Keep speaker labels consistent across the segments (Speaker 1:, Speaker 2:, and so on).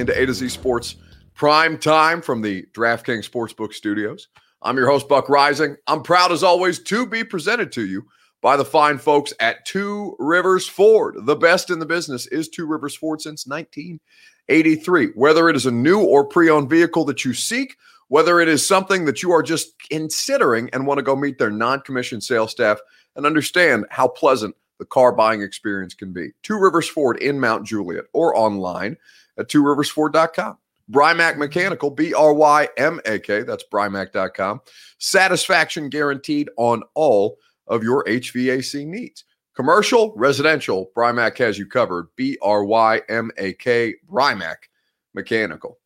Speaker 1: into A to Z Sports prime time from the DraftKings Sportsbook studios. I'm your host, Buck Reising. I'm proud, as always, to be presented to you by the fine folks at Two Rivers Ford. The best in the business is Two Rivers Ford since 1983. Whether it is a new or pre owned vehicle that you seek, whether it is something that you are just considering and want to go meet their non commissioned sales staff and understand how pleasant the car buying experience can be. Two Rivers Ford in Mount Juliet or online at tworiversford.com. Brymak Mechanical, B R Y M A K, that's brymak.com. Satisfaction guaranteed on all of your HVAC needs. Commercial, residential, Brymak has you covered. B R Y M A K, Brymak Mechanical.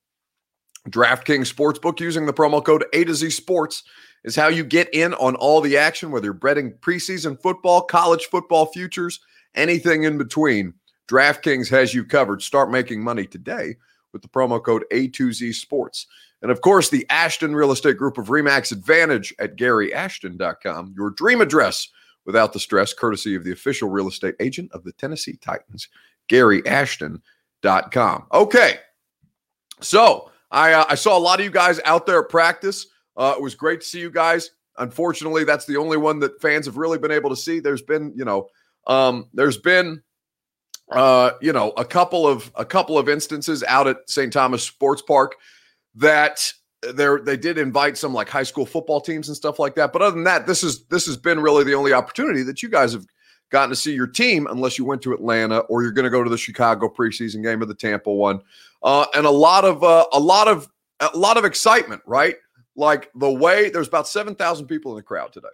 Speaker 1: DraftKings Sportsbook using the promo code A to Z Sports is how you get in on all the action, whether you're betting preseason football, college football futures, anything in between. DraftKings has you covered. Start making money today with the promo code A2Z Sports. And of course, the Ashton Real Estate Group of Remax Advantage at GaryAshton.com, your dream address without the stress, courtesy of the official real estate agent of the Tennessee Titans, GaryAshton.com. Okay, so I, uh, I saw a lot of you guys out there at practice. Uh, it was great to see you guys. Unfortunately, that's the only one that fans have really been able to see. There's been, you know, um, there's been, uh, you know, a couple of a couple of instances out at St. Thomas Sports Park that there they did invite some like high school football teams and stuff like that. But other than that, this is this has been really the only opportunity that you guys have gotten to see your team, unless you went to Atlanta or you're going to go to the Chicago preseason game or the Tampa one, uh, and a lot of uh, a lot of a lot of excitement, right? Like the way there's about seven thousand people in the crowd today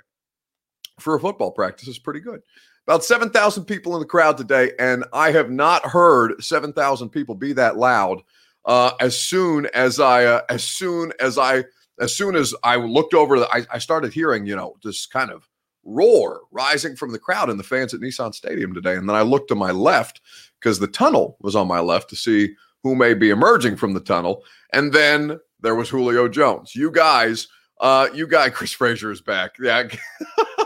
Speaker 1: for a football practice is pretty good. About 7,000 people in the crowd today, and I have not heard 7,000 people be that loud uh, as soon as I, uh, as soon as I, as soon as I looked over, I, I started hearing, you know, this kind of roar rising from the crowd and the fans at Nissan Stadium today. And then I looked to my left because the tunnel was on my left to see who may be emerging from the tunnel. And then there was Julio Jones. You guys, uh, you guy Chris Frazier is back. Yeah.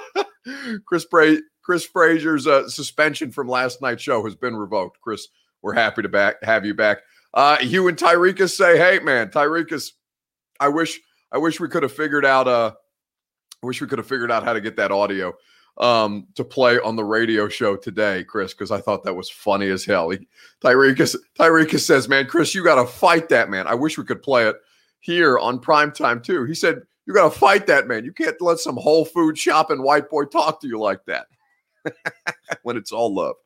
Speaker 1: Chris Bra- Chris Frazier's uh, suspension from last night's show has been revoked. Chris, we're happy to back have you back. Uh, Hugh and Tyrekus say, "Hey, man, Tyrekus, I wish I wish we could have figured out. Uh, I wish we could have figured out how to get that audio um, to play on the radio show today, Chris, because I thought that was funny as hell. He, Tyrekus Tyrekus says, "Man, Chris, you got to fight that man. I wish we could play it here on prime time too." He said, "You got to fight that man. You can't let some Whole Food shopping white boy talk to you like that." when it's all love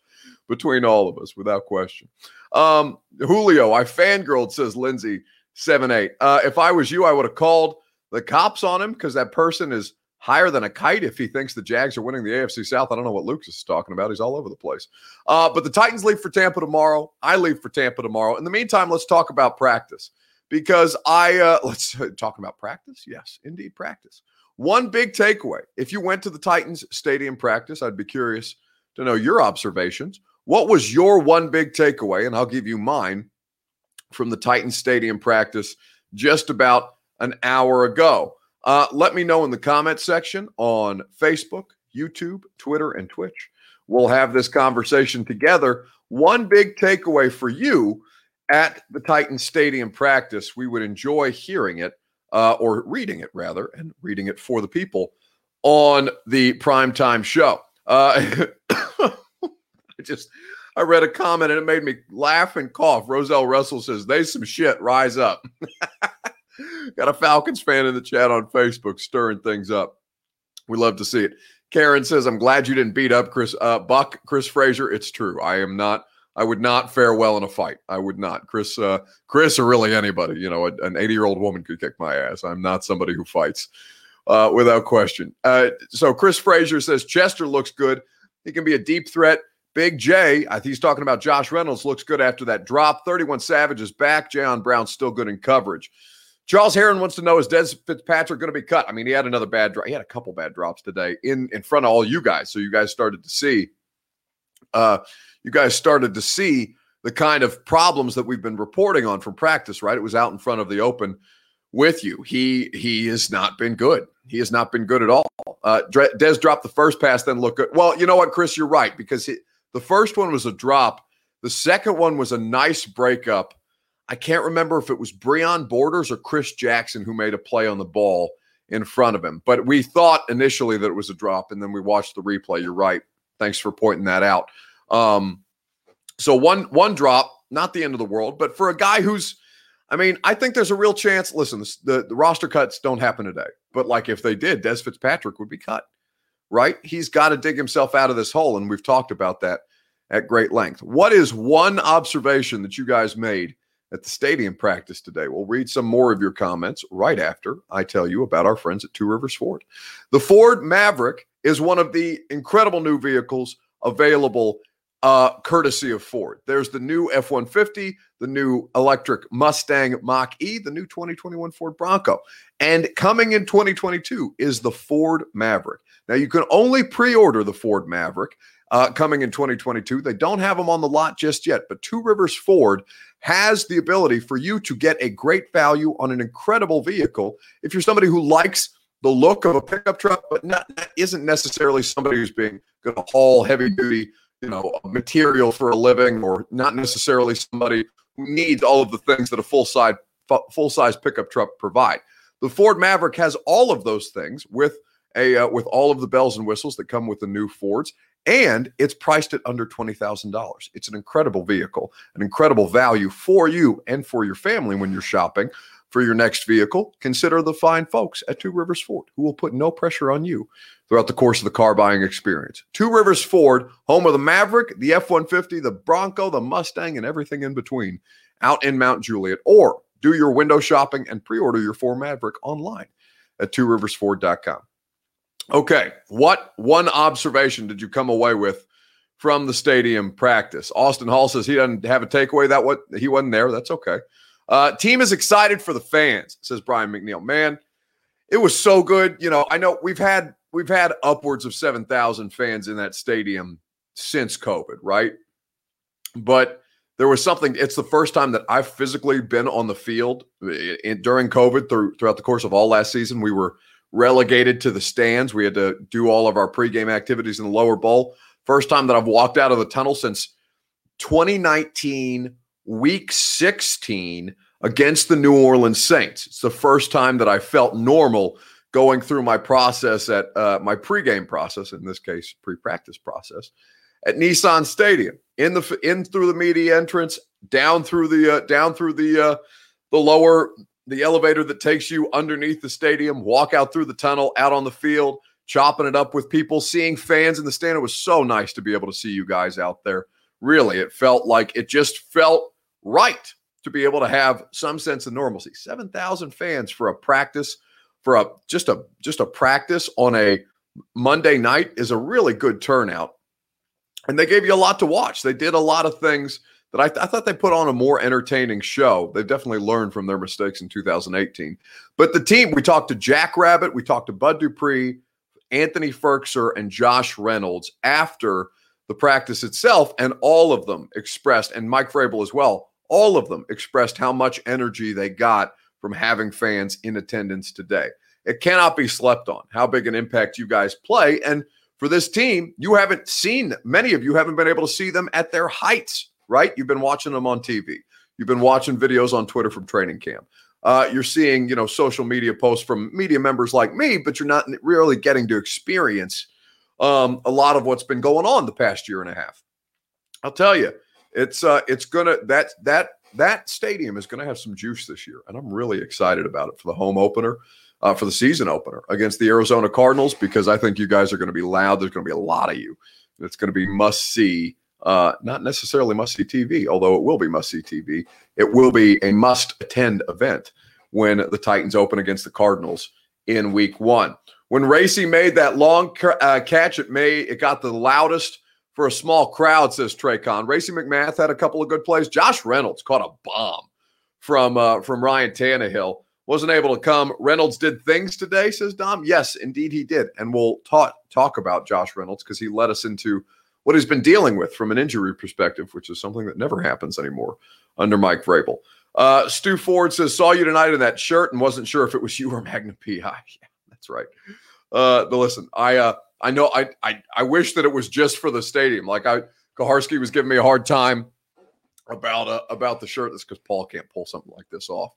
Speaker 1: between all of us, without question. Um, Julio, I fangirled, says Lindsay, 7 8. Uh, if I was you, I would have called the cops on him because that person is higher than a kite if he thinks the Jags are winning the AFC South. I don't know what Lucas is talking about. He's all over the place. Uh, but the Titans leave for Tampa tomorrow. I leave for Tampa tomorrow. In the meantime, let's talk about practice because I, uh, let's talk about practice. Yes, indeed, practice. One big takeaway if you went to the Titans stadium practice, I'd be curious to know your observations. What was your one big takeaway? And I'll give you mine from the Titans stadium practice just about an hour ago. Uh, let me know in the comment section on Facebook, YouTube, Twitter, and Twitch. We'll have this conversation together. One big takeaway for you at the Titans stadium practice. We would enjoy hearing it uh, or reading it rather, and reading it for the people on the primetime show. Uh, I just I read a comment and it made me laugh and cough. Roselle Russell says, "They some shit. Rise up." Got a Falcons fan in the chat on Facebook stirring things up. We love to see it. Karen says, "I'm glad you didn't beat up Chris uh, Buck, Chris Frazier. It's true. I am not I would not fare well in a fight. I would not. Chris, uh, Chris, or really anybody. You know, a, an 80 year old woman could kick my ass. I'm not somebody who fights, uh, without question. Uh, so Chris Frazier says Chester looks good. He can be a deep threat. Big J, I think he's talking about Josh Reynolds, looks good after that drop. 31 Savage is back. Jayon Brown still good in coverage. Charles Heron wants to know is Dez Fitzpatrick going to be cut? I mean, he had another bad drop. He had a couple bad drops today in in front of all you guys, so you guys started to see. Uh, you guys started to see the kind of problems that we've been reporting on from practice, right? It was out in front of the open with you. He he has not been good. He has not been good at all. Uh, Dez dropped the first pass, then look good. Well, you know what, Chris, you're right because he, the first one was a drop. The second one was a nice breakup. I can't remember if it was Breon Borders or Chris Jackson who made a play on the ball in front of him. But we thought initially that it was a drop, and then we watched the replay. You're right. Thanks for pointing that out. Um, so one one drop, not the end of the world, but for a guy who's, I mean, I think there's a real chance. Listen, the, the roster cuts don't happen today, but like if they did, Dez Fitzpatrick would be cut, right? He's got to dig himself out of this hole, and we've talked about that at great length. What is one observation that you guys made at the stadium practice today? We'll read some more of your comments right after I tell you about our friends at Two Rivers Ford. The Ford Maverick is one of the incredible new vehicles available uh, courtesy of Ford. There's the new F 150, the new electric Mustang Mach E, the new 2021 Ford Bronco. And coming in 2022 is the Ford Maverick. Now, you can only pre order the Ford Maverick uh, coming in 2022. They don't have them on the lot just yet, but Two Rivers Ford has the ability for you to get a great value on an incredible vehicle if you're somebody who likes the look of a pickup truck, but not, isn't necessarily somebody who's being going to haul heavy duty, you know, material for a living, or not necessarily somebody who needs all of the things that a full size full size pickup truck provide. The Ford Maverick has all of those things with a uh, with all of the bells and whistles that come with the new Fords, and it's priced at under $20,000. It's an incredible vehicle, an incredible value for you and for your family when you're shopping for your next vehicle. Consider the fine folks at Two Rivers Ford who will put no pressure on you throughout the course of the car buying experience. Two Rivers Ford, home of the Maverick, the F 150, the Bronco, the Mustang, and everything in between out in Mount Juliet. Or do your window shopping and pre order your Ford Maverick online at tworiversford.com. Okay, what one observation did you come away with from the stadium practice? Austin Hall says he doesn't have a takeaway. That what he wasn't there. That's okay. Uh, team is excited for the fans, says Brian McNeil. Man, it was so good. You know, I know we've had we've had upwards of seven thousand fans in that stadium since COVID, right? But there was something. It's the first time that I've physically been on the field in, during COVID. Through, throughout the course of all last season, we were relegated to the stands. We had to do all of our pregame activities in the lower bowl. First time that I've walked out of the tunnel since 2019, week 16 against the New Orleans Saints. It's the first time that I felt normal going through my process at uh, my pregame process, in this case, pre-practice process at Nissan Stadium. In the in through the media entrance, down through the uh, down through the uh, the lower the elevator that takes you underneath the stadium, walk out through the tunnel, out on the field, chopping it up with people, seeing fans in the stand. It was so nice to be able to see you guys out there. Really, it felt like it just felt right to be able to have some sense of normalcy. 7,000 fans for a practice for a just a just a practice on a Monday night is a really good turnout. And they gave you a lot to watch. They did a lot of things that I, th- I, thought they put on a more entertaining show. They've definitely learned from their mistakes in 2018. But the team, we talked to Jack Rabbit, we talked to Bud Dupree, Anthony Firkser, and Josh Reynolds after the practice itself, and all of them expressed, and Mike Vrabel as well, all of them expressed how much energy they got from having fans in attendance today. It cannot be slept on how big an impact you guys play. And for this team, you haven't seen, many of you haven't been able to see them at their heights right? You've been watching them on TV. You've been watching videos on Twitter from training camp. Uh, you're seeing, you know, social media posts from media members like me, but you're not really getting to experience um, a lot of what's been going on the past year and a half. I'll tell you, it's uh, it's gonna that that that stadium is gonna have some juice this year, and I'm really excited about it for the home opener, uh, for the season opener against the Arizona Cardinals because I think you guys are going to be loud. There's going to be a lot of you. It's going to be must see uh, not necessarily must see TV, although it will be must see TV. It will be a must attend event when the Titans open against the Cardinals in week one. When Racey made that long uh, catch, it made it got the loudest for a small crowd, says Traycon. Racey McMath had a couple of good plays. Josh Reynolds caught a bomb from uh, from Ryan Tannehill. Wasn't able to come. Reynolds did things today, says Dom. Yes, indeed he did. And we'll talk talk about Josh Reynolds because he led us into what he's been dealing with from an injury perspective, which is something that never happens anymore under Mike Vrabel. Uh, Stu Ford says, saw you tonight in that shirt and wasn't sure if it was you or Magnum PI. Yeah, that's right. Uh, but listen, I uh, I know I, I I wish that it was just for the stadium. Like I Kuharsky was giving me a hard time about uh, about the shirt. That's because Paul can't pull something like this off.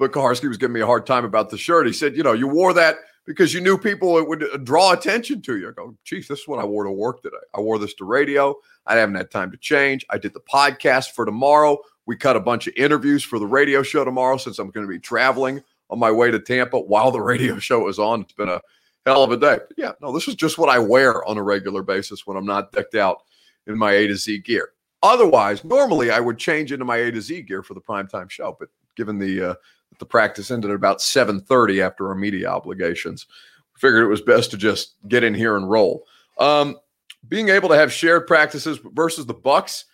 Speaker 1: But Kuharsky was giving me a hard time about the shirt. He said, you know, you wore that because you knew people it would uh, draw attention to you. I go, geez, this is what I wore to work today. I wore this to radio. I haven't had time to change. I did the podcast for tomorrow. We cut a bunch of interviews for the radio show tomorrow since I'm going to be traveling on my way to Tampa while the radio show is on. It's been a hell of a day. But yeah, no, this is just what I wear on a regular basis when I'm not decked out in my A to Z gear. Otherwise, normally I would change into my A to Z gear for the primetime show, but given the uh, the practice ended at about 7:30 after our media obligations, figured it was best to just get in here and roll. Um, being able to have shared practices versus the Bucks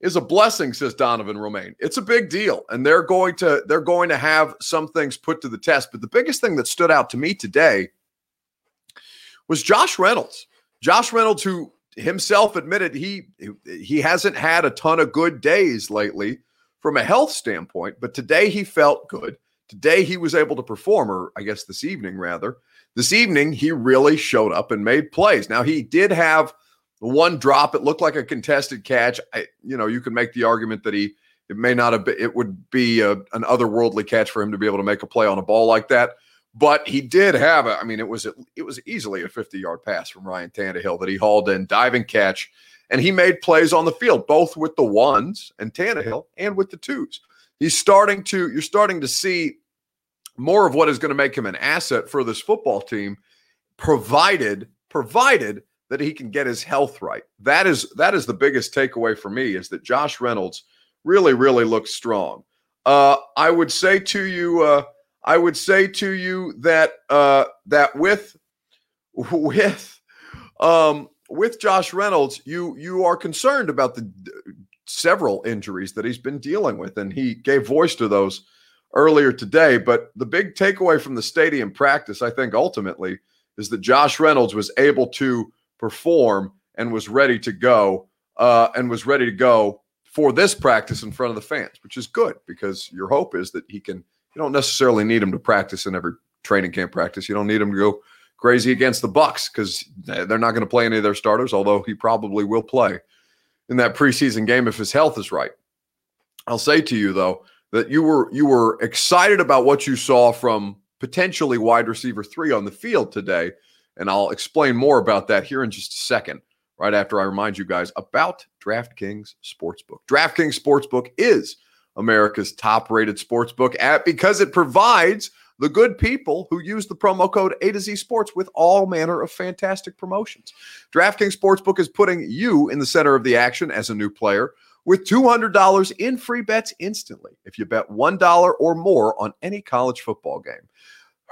Speaker 1: is a blessing, says Donovan Romaine. It's a big deal, and they're going to they're going to have some things put to the test. But the biggest thing that stood out to me today was Josh Reynolds. Josh Reynolds, who himself admitted he he hasn't had a ton of good days lately from a health standpoint, but today he felt good. Today he was able to perform, or I guess this evening rather. This evening he really showed up and made plays. Now he did have one drop. It looked like a contested catch. I, you know, you can make the argument that he it may not have been, it would be a, an otherworldly catch for him to be able to make a play on a ball like that. But he did have it. I mean, it was it was easily a 50 yard pass from Ryan Tannehill that he hauled in, diving catch, and he made plays on the field, both with the ones and Tannehill, and with the twos. He's starting to you're starting to see more of what is going to make him an asset for this football team, provided provided that he can get his health right. That is that is the biggest takeaway for me is that Josh Reynolds really really looks strong. Uh, I would say to you. Uh, I would say to you that uh, that with with um, with Josh Reynolds, you you are concerned about the several injuries that he's been dealing with, and he gave voice to those earlier today. But the big takeaway from the stadium practice, I think, ultimately, is that Josh Reynolds was able to perform and was ready to go, uh, and was ready to go for this practice in front of the fans, which is good because your hope is that he can you don't necessarily need him to practice in every training camp practice. You don't need him to go crazy against the Bucks because they're not going to play any of their starters, although he probably will play in that preseason game if his health is right. I'll say to you though that you were you were excited about what you saw from potentially wide receiver 3 on the field today, and I'll explain more about that here in just a second. Right after I remind you guys about DraftKings Sportsbook. DraftKings Sportsbook is America's top rated sportsbook app because it provides the good people who use the promo code A to Z Sports with all manner of fantastic promotions. DraftKings Sportsbook is putting you in the center of the action as a new player with $200 in free bets instantly if you bet $1 or more on any college football game.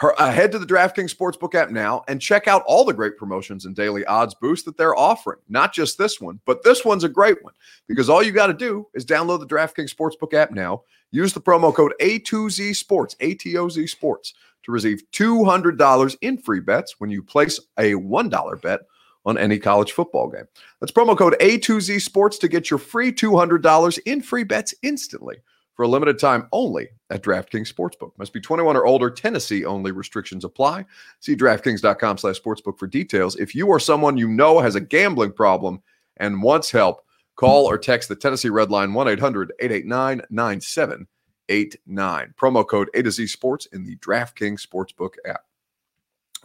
Speaker 1: Uh, head to the DraftKings Sportsbook app now and check out all the great promotions and daily odds boosts that they're offering. Not just this one, but this one's a great one because all you got to do is download the DraftKings Sportsbook app now. Use the promo code A2Z Sports, ATOZ Sports, to receive $200 in free bets when you place a $1 bet on any college football game. That's promo code A2Z Sports to get your free $200 in free bets instantly for a limited time only at DraftKings Sportsbook. Must be 21 or older. Tennessee only restrictions apply. See DraftKings.com slash sportsbook for details. If you or someone you know has a gambling problem and wants help, call or text the Tennessee Red Line 1-800-889-9789. Promo code A to Z Sports in the DraftKings Sportsbook app.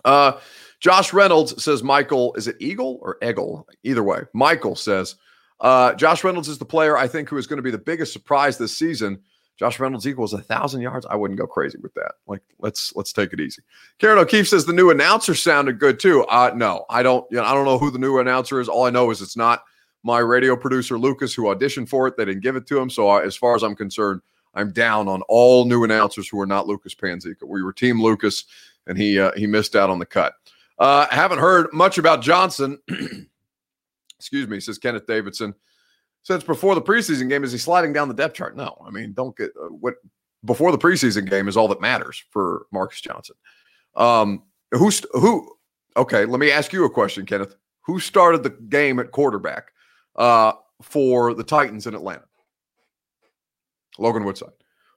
Speaker 1: Uh, Josh Reynolds says Michael, is it Eagle or Eagle? Either way. Michael says – uh, Josh Reynolds is the player I think who is going to be the biggest surprise this season. Josh Reynolds equals a thousand yards. I wouldn't go crazy with that. Like, let's let's take it easy. Karen O'Keefe says the new announcer sounded good too. Uh, no, I don't. You know, I don't know who the new announcer is. All I know is it's not my radio producer Lucas who auditioned for it. They didn't give it to him. So uh, as far as I'm concerned, I'm down on all new announcers who are not Lucas Panzica. We were Team Lucas, and he uh, he missed out on the cut. Uh, haven't heard much about Johnson. excuse me, says Kenneth Davidson. Since before the preseason game, is he sliding down the depth chart? No, I mean, don't get uh, what before the preseason game is all that matters for Marcus Johnson. Um, who? Okay, let me ask you a question, Kenneth. Who started the game at quarterback uh, for the Titans in Atlanta? Logan Woodside.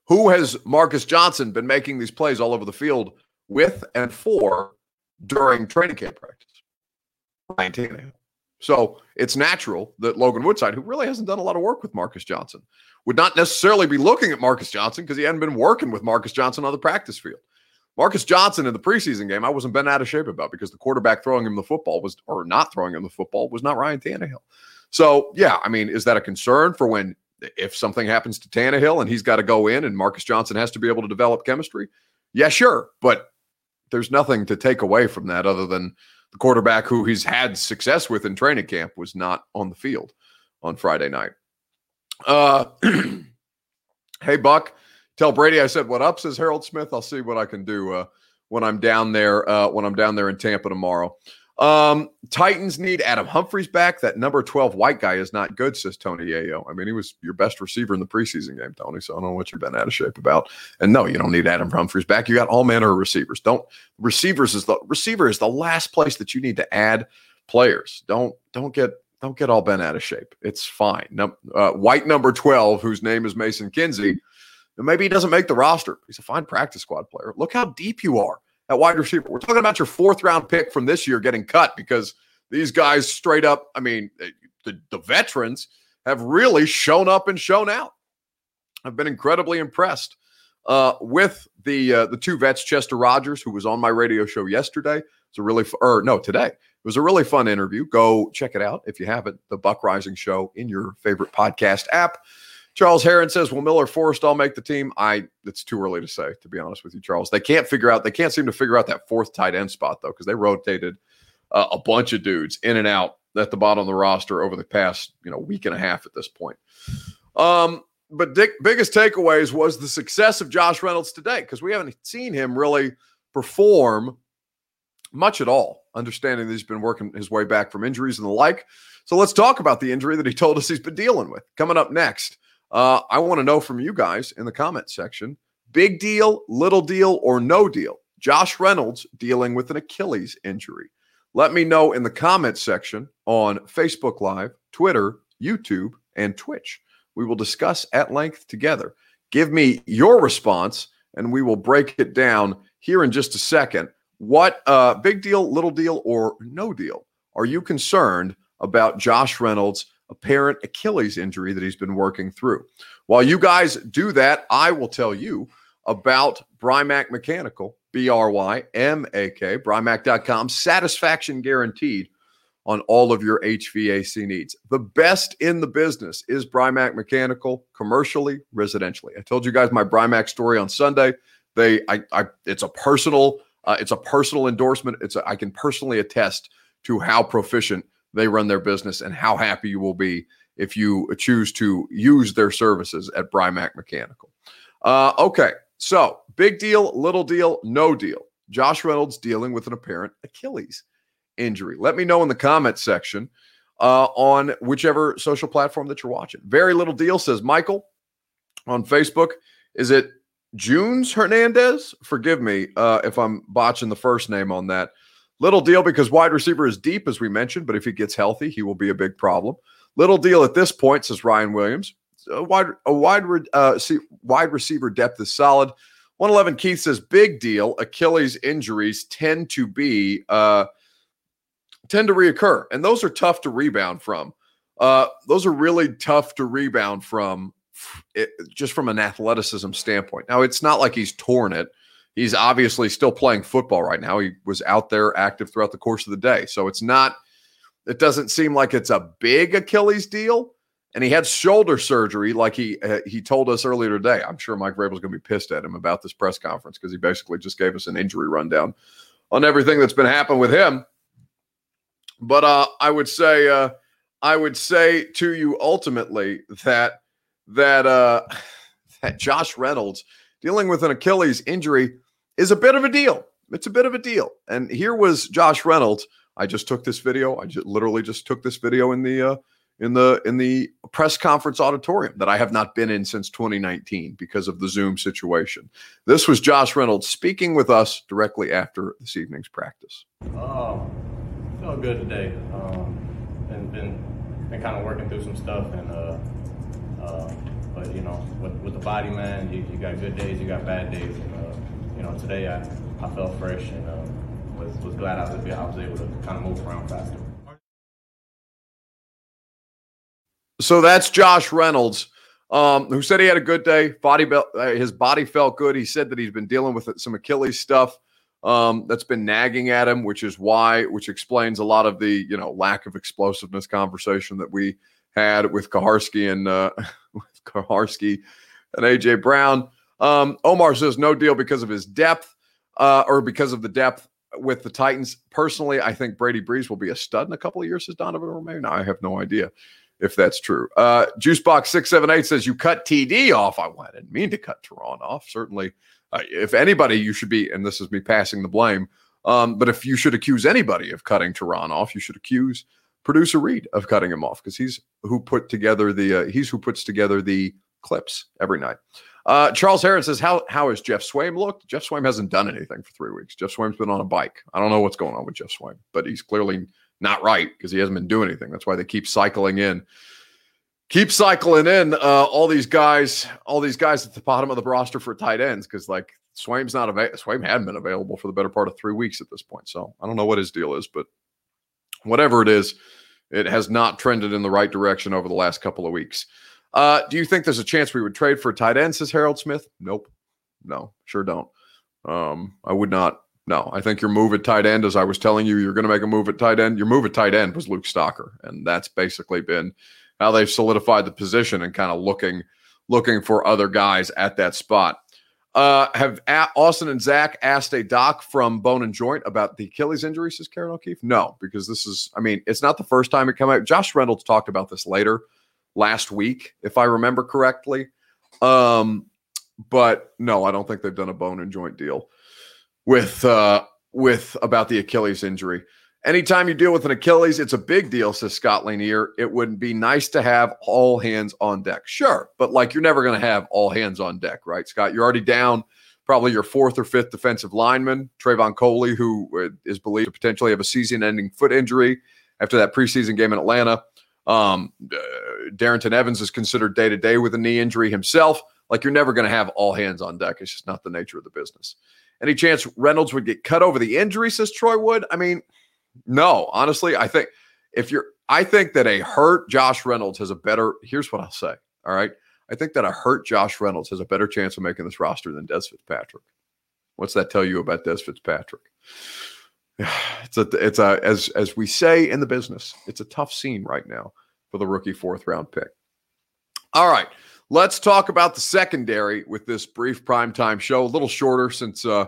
Speaker 1: Who has Marcus Johnson been making these plays all over the field with and for during training camp practice? Ryan Tannehill. So it's natural that Logan Woodside, who really hasn't done a lot of work with Marcus Johnson, would not necessarily be looking at Marcus Johnson because he hadn't been working with Marcus Johnson on the practice field. Marcus Johnson in the preseason game, I wasn't bent out of shape about because the quarterback throwing him the football was, or not throwing him the football, was not Ryan Tannehill. So, yeah, I mean, is that a concern for when, if something happens to Tannehill and he's got to go in and Marcus Johnson has to be able to develop chemistry? Yeah, sure. But there's nothing to take away from that other than the quarterback who he's had success with in training camp was not on the field on Friday night. Uh, hey, Buck, tell Brady I said what up, says Harold Smith. I'll see what I can do uh, when I'm down there, uh, when I'm down there in Tampa tomorrow. Um, Titans need Adam Humphries back. That number 12 white guy is not good, says Tony Yayo. I mean, he was your best receiver in the preseason game, Tony. So I don't know what you've been out of shape about. And no, you don't need Adam Humphries back. You got all manner of receivers. Don't receivers is the receiver is the last place that you need to add players. Don't don't get don't get all bent out of shape. It's fine. No, uh, white number 12, whose name is Mason Kinsey, maybe he doesn't make the roster. He's a fine practice squad player. Look how deep you are at wide receiver. We're talking about your fourth round pick from this year getting cut because these guys straight up, I mean, eh, the, the veterans have really shown up and shown out. I've been incredibly impressed uh, with the uh, the two vets, Chester Rogers, who was on my radio show yesterday. It's a really, or no, today. It was a really fun interview. Go check it out if you haven't. The Buck Reising Show in your favorite podcast app. Charles Heron says, "Will Miller Forristall make the team?" I. It's too early to say, to be honest with you, Charles. They can't figure out. They can't seem to figure out that fourth tight end spot though, because they rotated uh, a bunch of dudes in and out at the bottom of the roster over the past you know week and a half at this point. Um, but Dick, biggest takeaways was the success of Josh Reynolds today because we haven't seen him really perform much at all. Understanding that he's been working his way back from injuries and the like. So let's talk about the injury that he told us he's been dealing with. Coming up next. Uh, I want to know from you guys in the comment section big deal, little deal, or no deal. Josh Reynolds dealing with an Achilles injury. Let me know in the comment section on Facebook Live, Twitter, YouTube, and Twitch. We will discuss at length together. Give me your response, and we will break it down here in just a second. What uh, big deal, little deal, or no deal are you concerned about Josh Reynolds apparent Achilles injury that he's been working through. While you guys do that, I will tell you about Brymak Mechanical, B R Y M A K, Brymak.com, satisfaction guaranteed on all of your HVAC needs. The best in the business is Brymak Mechanical, commercially, residentially. I told you guys my Brymak story on Sunday. They, I, I it's a personal, uh, it's a personal endorsement. It's a, I can personally attest to how proficient they run their business and how happy you will be if you choose to use their services at Brymak Mechanical. Uh, okay, so big deal, little deal, no deal. Josh Reynolds dealing with an apparent Achilles injury. Let me know in the comments section uh, on whichever social platform that you're watching. Very little deal says Michael on Facebook. Is it Junes Hernandez? Forgive me uh, if I'm botching the first name on that. Little deal because wide receiver is deep, as we mentioned, but if he gets healthy, he will be a big problem. Little deal at this point, says Ryan Williams. A wide, a wide, uh, see, wide receiver depth is solid. 111 Keith says big deal. Achilles injuries tend to be uh, tend to reoccur, and those are tough to rebound from. Uh, those are really tough to rebound from, it, just from an athleticism standpoint. Now, it's not like he's torn it he's obviously still playing football right now. He was out there active throughout the course of the day. So it's not, it doesn't seem like it's a big Achilles deal. And he had shoulder surgery, like he uh, he told us earlier today. I'm sure Mike Vrabel's going to be pissed at him about this press conference because he basically just gave us an injury rundown on everything that's been happening with him. But uh, I would say, uh, I would say to you ultimately that that uh, that Josh Reynolds dealing with an Achilles injury is a bit of a deal. It's a bit of a deal. And here was Josh Reynolds. I just took this video. I just literally just took this video in the uh, in the in the press conference auditorium that I have not been in since 2019 because of the Zoom situation. This was Josh Reynolds speaking with us directly after this evening's practice.
Speaker 2: Oh, felt good today. Um, been been been kind of working through some stuff and uh, uh, but you know, with, with the body, man, you, you got good days, you got bad days. And, uh, you know, today I, I felt fresh and uh, was was glad I was, I was able to kind of move around faster.
Speaker 1: So that's Josh Reynolds, um, who said he had a good day. Body, uh, his body felt good. He said that he's been dealing with some Achilles stuff um, that's been nagging at him, which is why, which explains a lot of the you know lack of explosiveness conversation that we had with Kuharsky and uh, with Kuharsky and AJ Brown. Um, Omar says no deal because of his depth uh, or because of the depth with the Titans. Personally, I think Brady Breeze will be a stud in a couple of years, says Donovan Romaine. Now, I have no idea if that's true. Uh, Juicebox678 says you cut TD off. I, I didn't mean to cut Turron off. Certainly, uh, if anybody, you should be, and this is me passing the blame. Um, but if you should accuse anybody of cutting Turron off, you should accuse producer Reed of cutting him off because he's who put together the uh, he's who puts together the clips every night. Uh, Charles Harris says, "How how has Geoff Swaim looked? Geoff Swaim hasn't done anything for three weeks. Geoff Swaim's been on a bike. I don't know what's going on with Geoff Swaim, but he's clearly not right because he hasn't been doing anything. That's why they keep cycling in, keep cycling in uh, all these guys, all these guys at the bottom of the roster for tight ends because like Swaim's not available. Swaim hadn't been available for the better part of three weeks at this point. So I don't know what his deal is, but whatever it is, it has not trended in the right direction over the last couple of weeks." Uh, do you think there's a chance we would trade for a tight end? Says Harold Smith. Nope. No, sure don't. Um, I would not. No, I think your move at tight end, as I was telling you, you're going to make a move at tight end. Your move at tight end was Luke Stocker, and that's basically been how they've solidified the position and kind of looking looking for other guys at that spot. Uh, have Austin and Zach asked a doc from Bone and Joint about the Achilles injury? Says Karen O'Keefe. No, because this is, I mean, it's not the first time it come out. Josh Reynolds talked about this later last week, if I remember correctly. Um, but no, I don't think they've done a bone and joint deal with uh, with about the Achilles injury. Anytime you deal with an Achilles, it's a big deal, says Scott Lanier. It would be nice to have all hands on deck. Sure, but like you're never going to have all hands on deck, right, Scott? You're already down probably your fourth or fifth defensive lineman, Trevon Coley, who uh, believed to potentially have a season ending foot injury after that preseason game in Atlanta. Um, uh, Darrynton Evans is considered day to day with a knee injury himself. Like you're never going to have all hands on deck. It's just not the nature of the business. Any chance Reynolds would get cut over the injury, says Troy Wood? I mean, no, honestly, I think if you're, I think that a hurt Josh Reynolds has a better, here's what I'll say. All right. I think that a hurt Josh Reynolds has a better chance of making this roster than Dez Fitzpatrick. What's that tell you about Dez Fitzpatrick? It's a, it's a, as, as we say in the business, it's a tough scene right now for the rookie fourth round pick. All right, let's talk about the secondary with this brief primetime show. A little shorter since uh,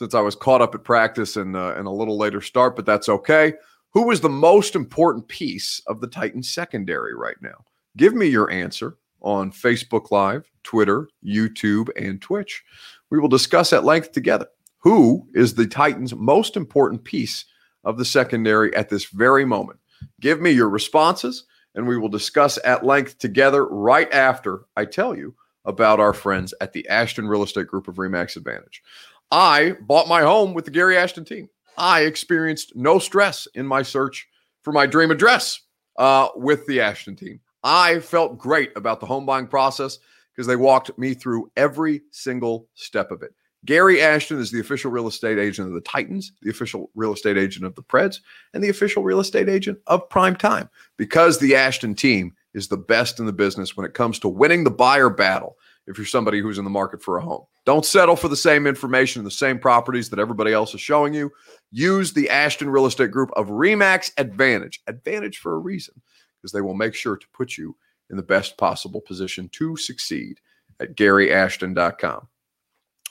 Speaker 1: since I was caught up at practice and uh, and a little later start, but that's okay. Who is the most important piece of the Titans secondary right now? Give me your answer on Facebook Live, Twitter, YouTube, and Twitch. We will discuss at length together. Who is the Titans' most important piece of the secondary at this very moment? Give me your responses and we will discuss at length together right after I tell you about our friends at the Ashton Real Estate Group of Remax Advantage. I bought my home with the Gary Ashton team. I experienced no stress in my search for my dream address uh, with the Ashton team. I felt great about the home buying process because they walked me through every single step of it. Gary Ashton is the official real estate agent of the Titans, the official real estate agent of the Preds, and the official real estate agent of Prime Time because the Ashton team is the best in the business when it comes to winning the buyer battle. If you're somebody who's in the market for a home, don't settle for the same information and the same properties that everybody else is showing you. Use the Ashton Real Estate Group of Remax Advantage. Advantage for a reason because they will make sure to put you in the best possible position to succeed at GaryAshton.com.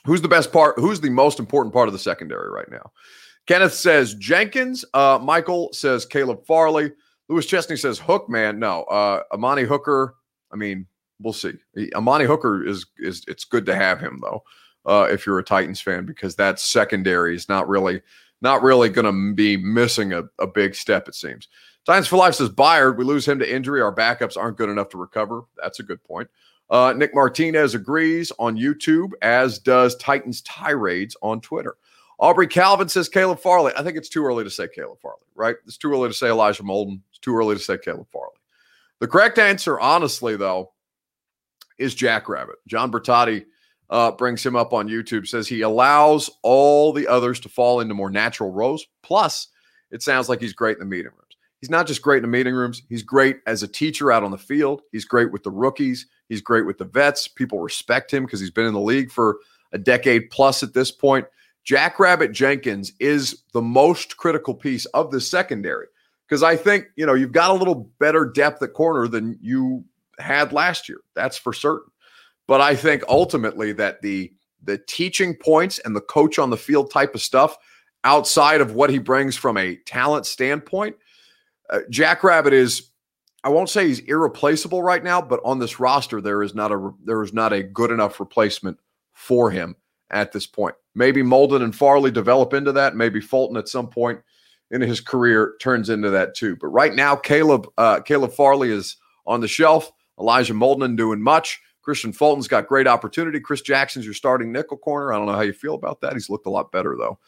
Speaker 1: Who's the best part? Who's the most important part of the secondary right now? Kenneth says Jenkins. Uh, Michael says Caleb Farley. Lewis Chesney says Hook, man. No, uh, Amani Hooker. I mean, we'll see. Amani Hooker is is it's good to have him though. Uh, if you're a Titans fan, because that secondary is not really not really going to be missing a, a big step. It seems. Titans for life says Byard. We lose him to injury. Our backups aren't good enough to recover. That's a good point. Uh, Nick Martinez agrees on YouTube, as does Titans Tirades on Twitter. Aubrey Calvin says Caleb Farley. I think it's too early to say Caleb Farley, right? It's too early to say Elijah Molden. It's too early to say Caleb Farley. The correct answer, honestly, though, is Jackrabbit. John Bertotti uh, brings him up on YouTube, says he allows all the others to fall into more natural roles. Plus, it sounds like he's great in the meeting rooms. he's not just great in the meeting rooms, he's great as a teacher out on the field. He's great with the rookies, he's great with the vets. People respect him because he's been in the league for a decade plus at this point. Jackrabbit Jenkins is the most critical piece of the secondary because I think, you know, you've got a little better depth at corner than you had last year. That's for certain. But I think ultimately that the the teaching points and the coach on the field type of stuff outside of what he brings from a talent standpoint, uh, Jackrabbit is I won't say he's irreplaceable right now, but on this roster there is not a there is not a good enough replacement for him at this point. Maybe Molden and Farley develop into that. Maybe Fulton at some point in his career turns into that too. But right now, Caleb uh, Caleb Farley is on the shelf. Elijah Molden doing much. Kristian Fulton's got great opportunity. Chris Jackson's your starting nickel corner. I don't know how you feel about that. He's looked a lot better though,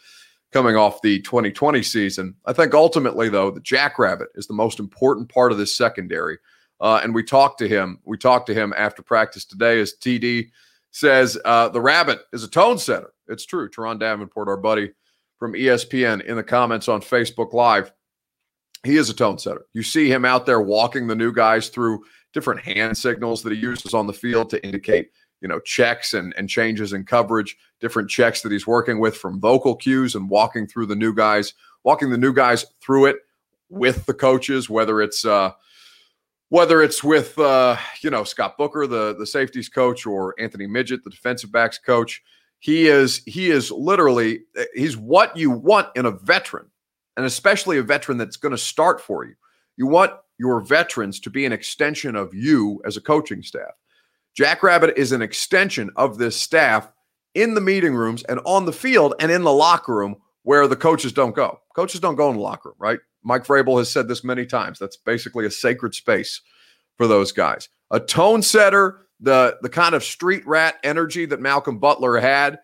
Speaker 1: coming off the 2020 season. I think ultimately though, the Jackrabbit is the most important part of this secondary. Uh, and we talked to him. We talked to him after practice today as TD says uh, the rabbit is a tone setter. It's true. Turron Davenport, our buddy from ESPN, in the comments on Facebook Live, he is a tone setter. You see him out there walking the new guys through different hand signals that he uses on the field to indicate, you know, checks and, and changes in coverage, different checks that he's working with from vocal cues and walking through the new guys, walking the new guys through it with the coaches, whether it's uh, whether it's with uh, you know Scott Booker, the the safeties coach, or Anthony Midget, the defensive backs coach. He is he is literally he's what you want in a veteran, and especially a veteran that's going to start for you. You want your veterans to be an extension of you as a coaching staff. Jackrabbit is an extension of this staff in the meeting rooms and on the field and in the locker room where the coaches don't go. Coaches don't go in the locker room, right? Mike Vrabel has said this many times. That's basically a sacred space for those guys. A tone setter, the the kind of street rat energy that Malcolm Butler had,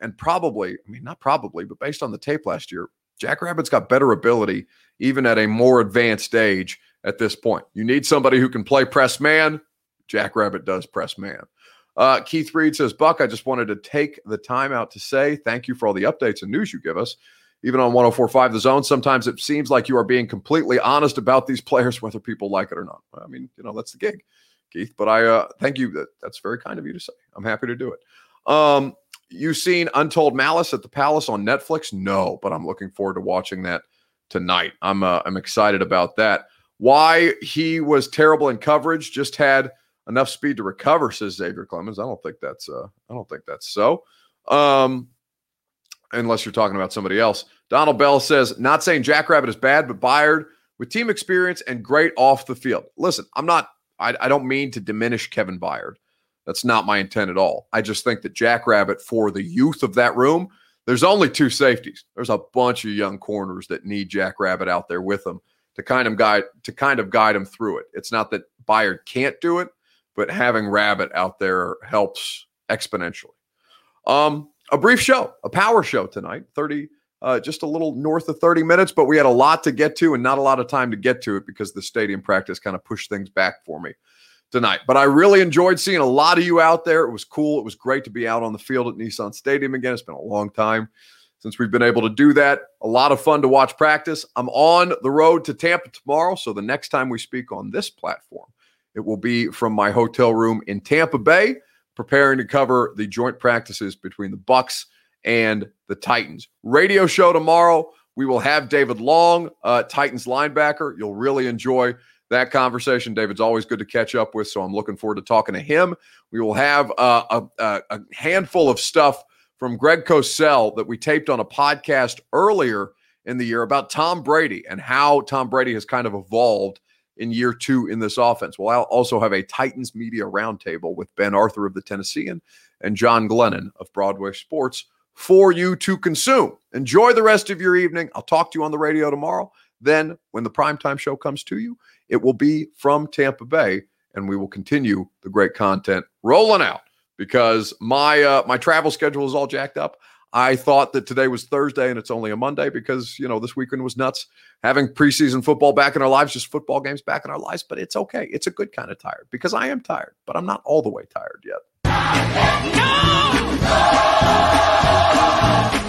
Speaker 1: and probably, I mean, not probably, but based on the tape last year, Jackrabbit's got better ability even at a more advanced age at this point. You need somebody who can play press man. Jackrabbit does press man. Uh, Keith Reed says, Buck, I just wanted to take the time out to say thank you for all the updates and news you give us even on 1045 the zone sometimes it seems like you are being completely honest about these players whether people like it or not i mean you know that's the gig keith but i uh thank you that, that's very kind of you to say i'm happy to do it um you seen untold malice at the palace on netflix no but i'm looking forward to watching that tonight i'm uh, i'm excited about that why he was terrible in coverage just had enough speed to recover says xavier clemens i don't think that's uh i don't think that's so um unless you're talking about somebody else. Donald Bell says, not saying Jackrabbit is bad, but Byard with team experience and great off the field. Listen, I'm not, I, I don't mean to diminish Kevin Byard. That's not my intent at all. I just think that Jackrabbit, for the youth of that room, there's only two safeties. There's a bunch of young corners that need Jackrabbit out there with them to kind of guide to kind of guide them through it. It's not that Byard can't do it, but having Rabbit out there helps exponentially. Um, a brief show, a power show tonight, 30, uh, just a little north of 30 minutes, but we had a lot to get to and not a lot of time to get to it because the stadium practice kind of pushed things back for me tonight. But I really enjoyed seeing a lot of you out there. It was cool. It was great to be out on the field at Nissan Stadium again. It's been a long time since we've been able to do that. A lot of fun to watch practice. I'm on the road to Tampa tomorrow. So the next time we speak on this platform, it will be from my hotel room in Tampa Bay preparing to cover the joint practices between the Bucks and the Titans. Radio show tomorrow. We will have David Long, uh, Titans linebacker. You'll really enjoy that conversation. David's always good to catch up with, so I'm looking forward to talking to him. We will have uh, a, a, handful of stuff from Greg Cosell that we taped on a podcast earlier in the year about Tom Brady and how Tom Brady has kind of evolved in year two in this offense. We'll also have a Titans media roundtable with Ben Arthur of the Tennessean and John Glennon of Broadway Sports for you to consume. Enjoy the rest of your evening. I'll talk to you on the radio tomorrow. Then, when the primetime show comes to you, it will be from Tampa Bay, and we will continue the great content rolling out because my uh, my travel schedule is all jacked up. I thought that today was Thursday and it's only a Monday because, you know, this weekend was nuts. Having preseason football back in our lives, just football games back in our lives, but it's okay. It's a good kind of tired because I am tired, but I'm not all the way tired yet. No!